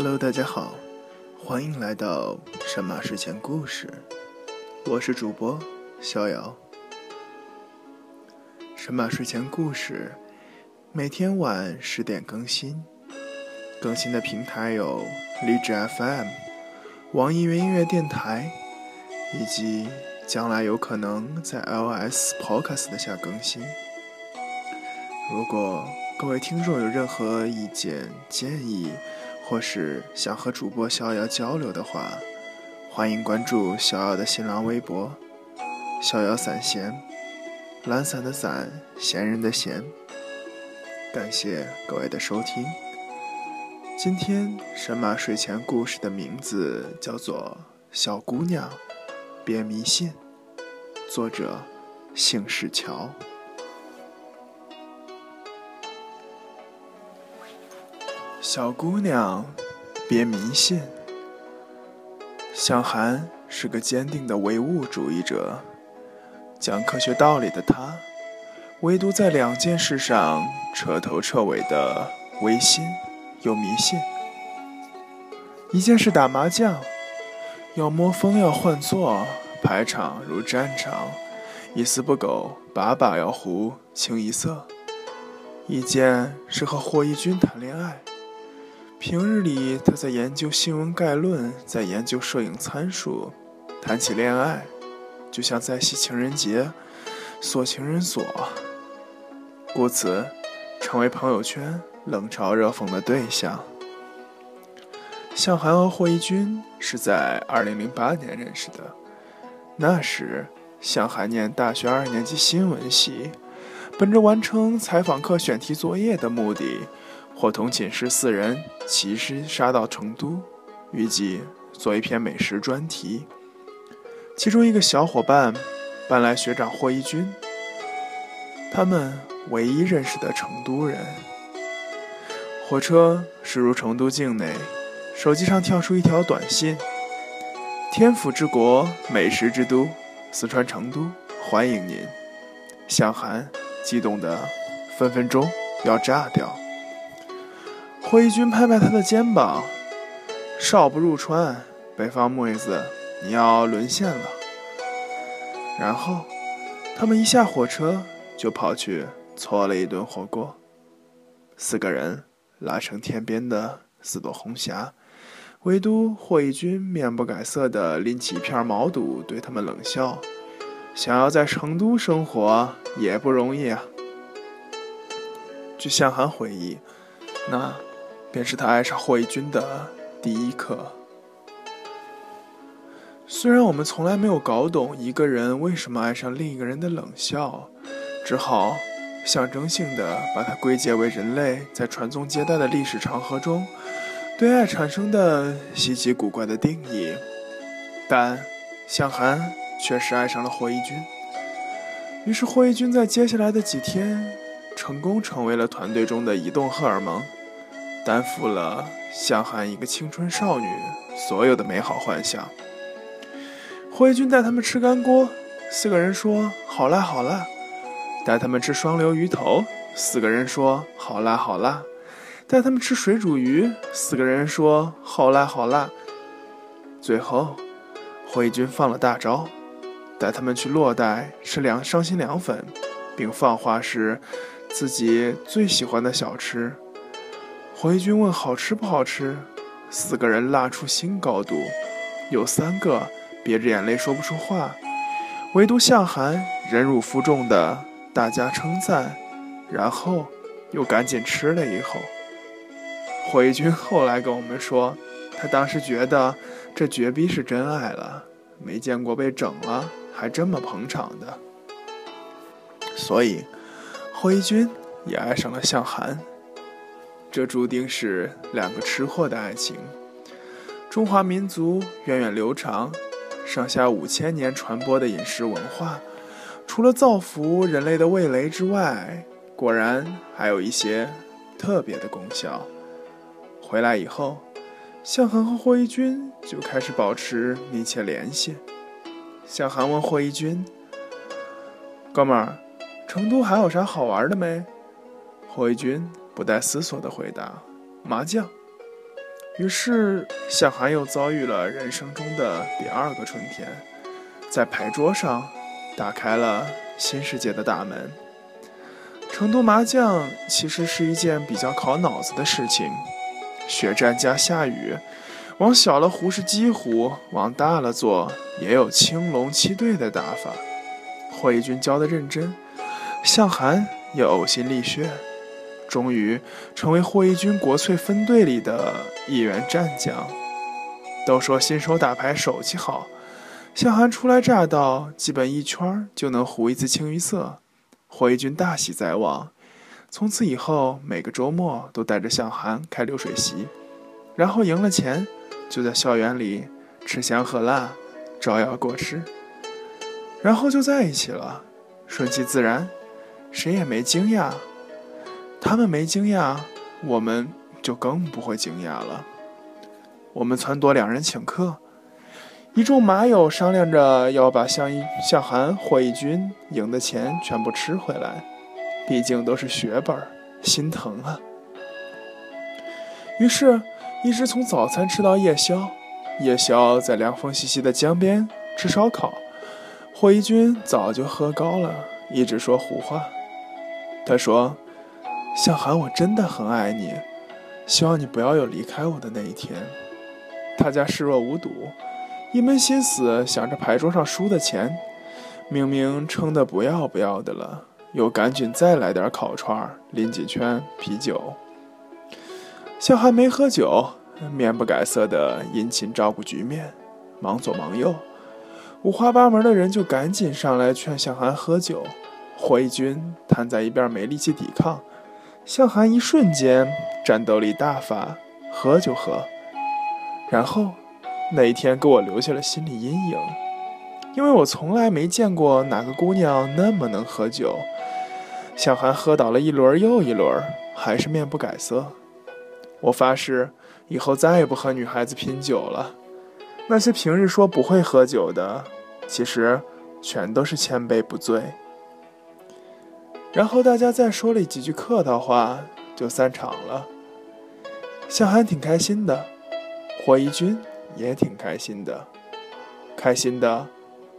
Hello，大家好，欢迎来到神马睡前故事，我是主播逍遥。神马睡前故事每天晚十点更新，更新的平台有荔枝 FM、网易云音乐电台，以及将来有可能在 iOS Podcast 下更新。如果各位听众有任何意见建议，或是想和主播逍遥交流的话，欢迎关注逍遥的新浪微博“逍遥散闲”，懒散的散，闲人的闲。感谢各位的收听。今天神马睡前故事的名字叫做《小姑娘别迷信》，作者姓氏乔。小姑娘，别迷信。小韩是个坚定的唯物主义者，讲科学道理的他，唯独在两件事上彻头彻尾的唯心又迷信。一件事打麻将，要摸风要换座，排场如战场，一丝不苟，把把要胡，清一色。一件是和霍一军谈恋爱。平日里，他在研究新闻概论，在研究摄影参数。谈起恋爱，就像在系情人节，锁情人锁，故此成为朋友圈冷嘲热讽的对象。向涵和霍一军是在2008年认识的，那时向涵念大学二年级新闻系，本着完成采访课选题作业的目的。伙同寝室四人齐师杀到成都，预计做一篇美食专题。其中一个小伙伴搬来学长霍一军，他们唯一认识的成都人。火车驶入成都境内，手机上跳出一条短信：“天府之国，美食之都，四川成都，欢迎您。”向涵激动的分分钟要炸掉。霍一军拍拍他的肩膀：“少不入川，北方妹子，你要沦陷了。”然后，他们一下火车就跑去搓了一顿火锅。四个人拉成天边的四朵红霞，唯独霍一军面不改色地拎起一片毛肚，对他们冷笑：“想要在成都生活也不容易啊。”据向涵回忆，那。便是他爱上霍一军的第一课。虽然我们从来没有搞懂一个人为什么爱上另一个人的冷笑，只好象征性的把它归结为人类在传宗接代的历史长河中对爱产生的稀奇古怪的定义，但向涵确实爱上了霍一军。于是霍一军在接下来的几天，成功成为了团队中的移动荷尔蒙。担负了向涵一个青春少女所有的美好幻想。霍一军带他们吃干锅，四个人说好辣好辣；带他们吃双流鱼头，四个人说好辣好辣；带他们吃水煮鱼，四个人说好辣好辣。最后，霍一军放了大招，带他们去洛带吃凉伤心凉粉，并放话是自己最喜欢的小吃。霍一军问：“好吃不好吃？”四个人辣出新高度，有三个憋着眼泪说不出话，唯独向涵忍辱负重的大家称赞，然后又赶紧吃了一口。霍一军后来跟我们说，他当时觉得这绝逼是真爱了，没见过被整了还这么捧场的，所以霍一军也爱上了向涵。这注定是两个吃货的爱情。中华民族源远流长，上下五千年传播的饮食文化，除了造福人类的味蕾之外，果然还有一些特别的功效。回来以后，向涵和霍一军就开始保持密切联系。向涵问霍一军：“哥们儿，成都还有啥好玩的没？”霍一军。不带思索的回答：“麻将。”于是，向韩又遭遇了人生中的第二个春天，在牌桌上打开了新世界的大门。成都麻将其实是一件比较考脑子的事情，血战加下雨，往小了胡是鸡胡，往大了做也有青龙七对的打法。霍一军教的认真，向寒也呕心沥血。终于成为霍一军国粹分队里的一员战将。都说新手打牌手气好，向涵初来乍到，基本一圈就能胡一次清一色。霍一军大喜在望，从此以后每个周末都带着向涵开流水席，然后赢了钱就在校园里吃香喝辣，招摇过市，然后就在一起了，顺其自然，谁也没惊讶。他们没惊讶，我们就更不会惊讶了。我们撺掇两人请客，一众马友商量着要把向一向寒、霍一军赢的钱全部吃回来，毕竟都是血本，心疼啊。于是，一直从早餐吃到夜宵，夜宵在凉风习习的江边吃烧烤。霍一军早就喝高了，一直说胡话。他说。向寒，我真的很爱你，希望你不要有离开我的那一天。大家视若无睹，一门心思想着牌桌上输的钱，明明撑得不要不要的了，又赶紧再来点烤串，拎几圈啤酒。向寒没喝酒，面不改色的殷勤照顾局面，忙左忙右，五花八门的人就赶紧上来劝向寒喝酒。霍一军瘫在一边没力气抵抗。向涵一瞬间战斗力大发，喝就喝。然后那一天给我留下了心理阴影，因为我从来没见过哪个姑娘那么能喝酒。向涵喝倒了一轮又一轮，还是面不改色。我发誓以后再也不和女孩子拼酒了。那些平日说不会喝酒的，其实全都是千杯不醉。然后大家再说了几句客套话，就散场了。向涵挺开心的，霍一军也挺开心的，开心的，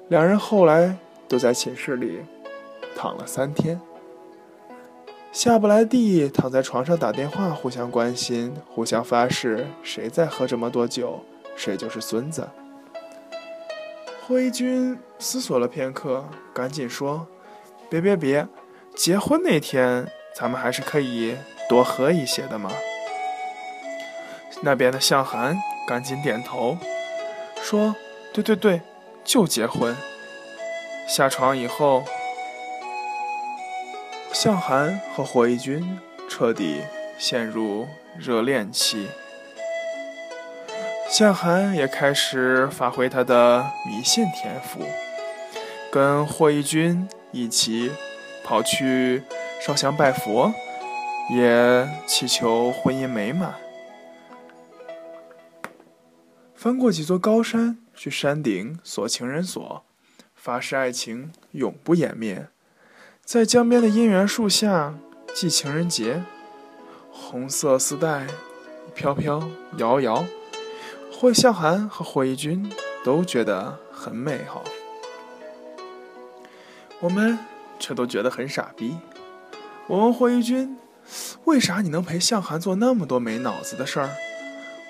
两人后来都在寝室里躺了三天，下不来地，躺在床上打电话，互相关心，互相发誓，谁再喝这么多酒，谁就是孙子。霍一军思索了片刻，赶紧说：“别别别！”结婚那天，咱们还是可以多喝一些的嘛。那边的向涵赶紧点头，说：“对对对，就结婚。”下床以后，向涵和霍一军彻底陷入热恋期。向涵也开始发挥他的迷信天赋，跟霍一军一起。跑去烧香拜佛，也祈求婚姻美满。翻过几座高山，去山顶锁情人锁，发誓爱情永不湮灭。在江边的姻缘树下系情人节，红色丝带飘飘摇摇，霍向寒和霍一军都觉得很美好。我们。却都觉得很傻逼。我问霍一军：“为啥你能陪向涵做那么多没脑子的事儿？”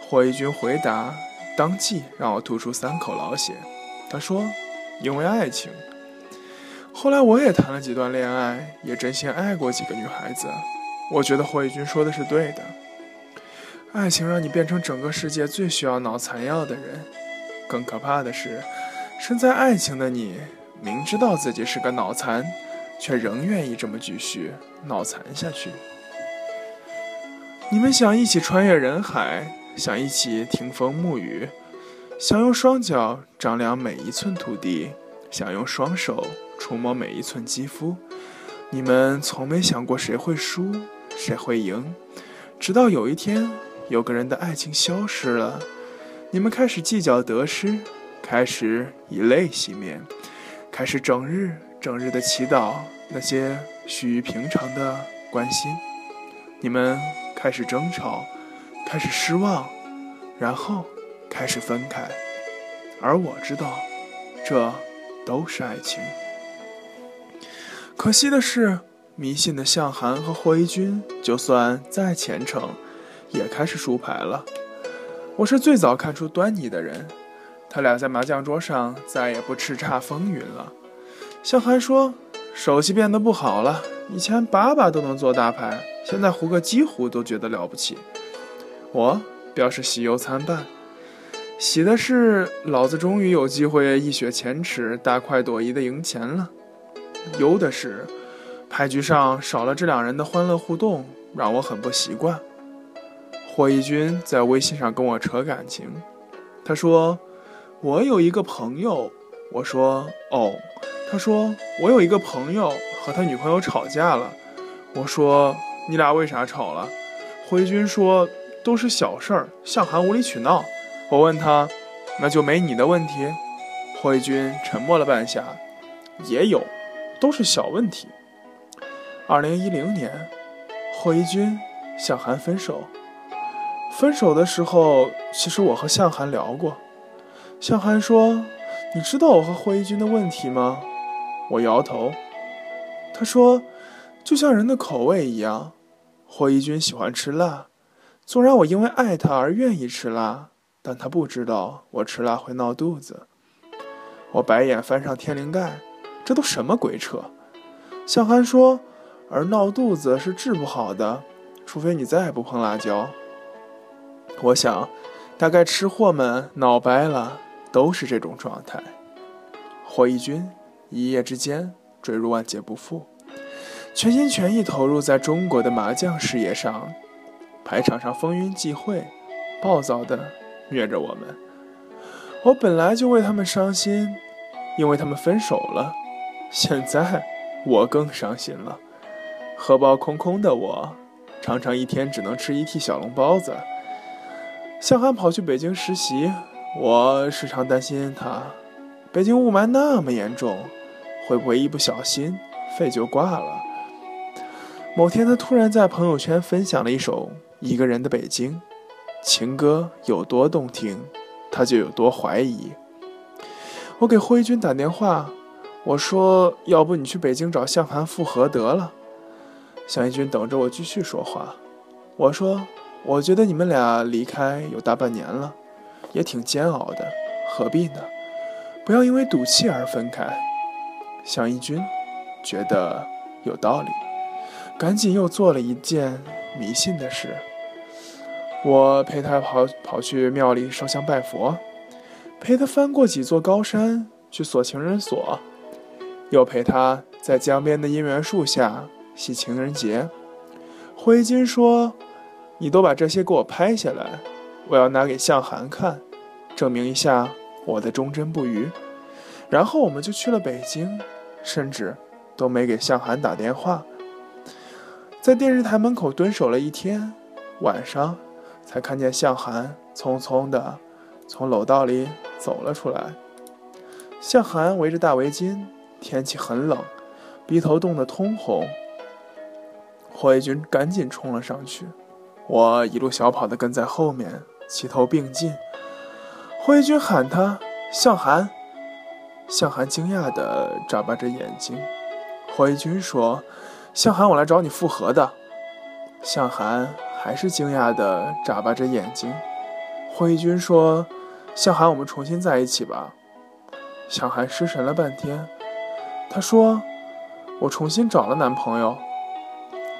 霍一军回答，当即让我吐出三口老血。他说：“因为爱情。”后来我也谈了几段恋爱，也真心爱过几个女孩子。我觉得霍一军说的是对的。爱情让你变成整个世界最需要脑残药的人。更可怕的是，身在爱情的你，明知道自己是个脑残。却仍愿意这么继续脑残下去。你们想一起穿越人海，想一起听风沐雨，想用双脚丈量每一寸土地，想用双手触摸每一寸肌肤。你们从没想过谁会输，谁会赢，直到有一天，有个人的爱情消失了，你们开始计较得失，开始以泪洗面，开始整日。整日的祈祷，那些须臾平常的关心，你们开始争吵，开始失望，然后开始分开。而我知道，这都是爱情。可惜的是，迷信的向涵和霍一军，就算再虔诚，也开始输牌了。我是最早看出端倪的人，他俩在麻将桌上再也不叱咤风云了。向涵说：“手气变得不好了，以前把把都能做大牌，现在胡个几乎都觉得了不起。”我表示喜忧参半，喜的是老子终于有机会一雪前耻、大快朵颐的赢钱了。忧的是，牌局上少了这两人的欢乐互动，让我很不习惯。霍一军在微信上跟我扯感情，他说：“我有一个朋友。”我说：“哦。”他说：“我有一个朋友和他女朋友吵架了。”我说：“你俩为啥吵了？”霍一军说：“都是小事儿，向涵无理取闹。”我问他：“那就没你的问题？”霍一军沉默了半晌：“也有。”都是小问题。二零一零年，霍一军向涵分手。分手的时候，其实我和向涵聊过。向涵说：“你知道我和霍一军的问题吗？”我摇头。他说：“就像人的口味一样，霍一军喜欢吃辣。纵然我因为爱他而愿意吃辣，但他不知道我吃辣会闹肚子。”我白眼翻上天灵盖。这都什么鬼扯？向涵说，而闹肚子是治不好的，除非你再也不碰辣椒。我想，大概吃货们闹掰了，都是这种状态。霍一军一夜之间坠入万劫不复，全心全意投入在中国的麻将事业上，牌场上风云际会，暴躁的虐着我们。我本来就为他们伤心，因为他们分手了。现在我更伤心了，荷包空空的我，常常一天只能吃一屉小笼包子。向涵跑去北京实习，我时常担心他。北京雾霾那么严重，会不会一不小心肺就挂了？某天，他突然在朋友圈分享了一首《一个人的北京》，情歌有多动听，他就有多怀疑。我给霍一军打电话。我说：“要不你去北京找向涵复合得了。”向一军等着我继续说话。我说：“我觉得你们俩离开有大半年了，也挺煎熬的，何必呢？不要因为赌气而分开。”向一军觉得有道理，赶紧又做了一件迷信的事。我陪他跑跑去庙里烧香拜佛，陪他翻过几座高山去锁情人锁。又陪他在江边的姻缘树下系情人节。灰金说：“你都把这些给我拍下来，我要拿给向涵看，证明一下我的忠贞不渝。”然后我们就去了北京，甚至都没给向涵打电话，在电视台门口蹲守了一天，晚上才看见向涵匆匆的从楼道里走了出来。向涵围着大围巾。天气很冷，鼻头冻得通红。霍一军赶紧冲了上去，我一路小跑的跟在后面，齐头并进。霍一军喊他向涵，向涵惊讶的眨巴着眼睛。霍一军说：“向涵，我来找你复合的。”向涵还是惊讶的眨巴着眼睛。霍一军说：“向涵，我们重新在一起吧。”向涵失神了半天。他说：“我重新找了男朋友。”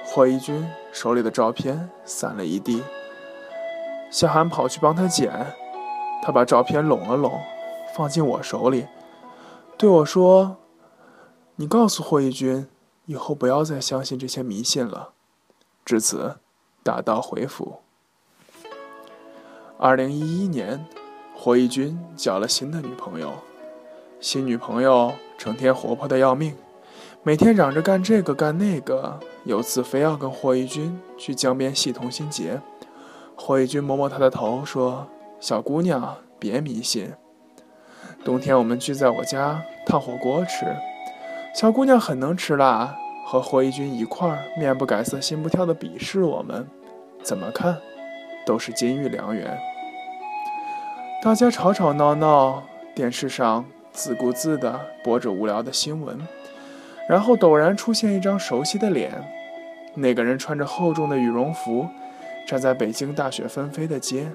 霍一军手里的照片散了一地。向涵跑去帮他捡，他把照片拢了拢，放进我手里，对我说：“你告诉霍一军，以后不要再相信这些迷信了。”至此，打道回府。二零一一年，霍一军交了新的女朋友，新女朋友。成天活泼的要命，每天嚷着干这个干那个。有次非要跟霍一军去江边系同心结，霍一军摸摸她的头说：“小姑娘，别迷信。”冬天我们聚在我家烫火锅吃，小姑娘很能吃辣，和霍一军一块儿面不改色心不跳的鄙视我们，怎么看都是金玉良缘。大家吵吵闹闹，电视上自顾自地播着无聊的新闻，然后陡然出现一张熟悉的脸。那个人穿着厚重的羽绒服，站在北京大雪纷飞的街。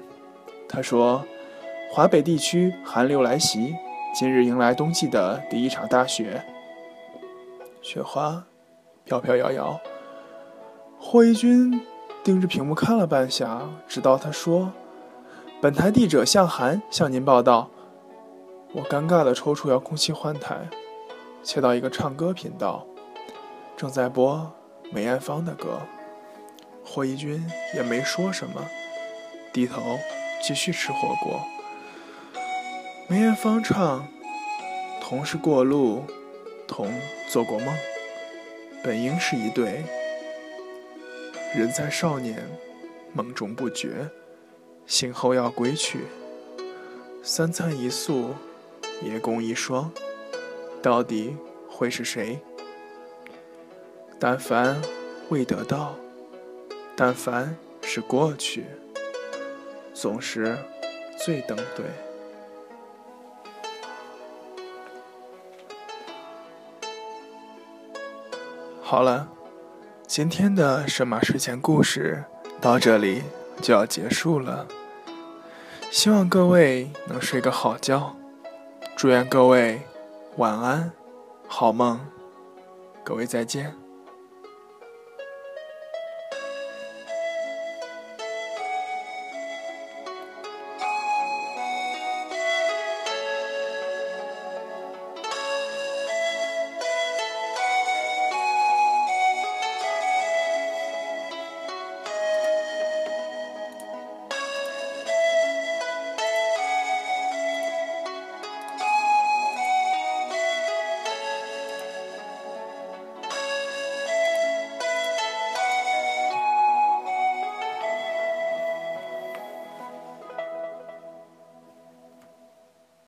他说：“华北地区寒流来袭，今日迎来冬季的第一场大雪。雪花飘飘摇摇。”霍一军盯着屏幕看了半晌，直到他说。本台记者向涵向您报道。我尴尬的抽出遥控器换台，切到一个唱歌频道，正在播梅艳芳的歌。霍一军也没说什么，低头继续吃火锅。梅艳芳唱：“同是过路，同做过梦，本应是一对。人在少年，梦中不觉。”醒后要归去，三餐一宿，夜共一双，到底会是谁？但凡未得到，但凡是过去，总是最登对。好了，今天的神马睡前故事到这里。就要结束了，希望各位能睡个好觉，祝愿各位晚安，好梦，各位再见。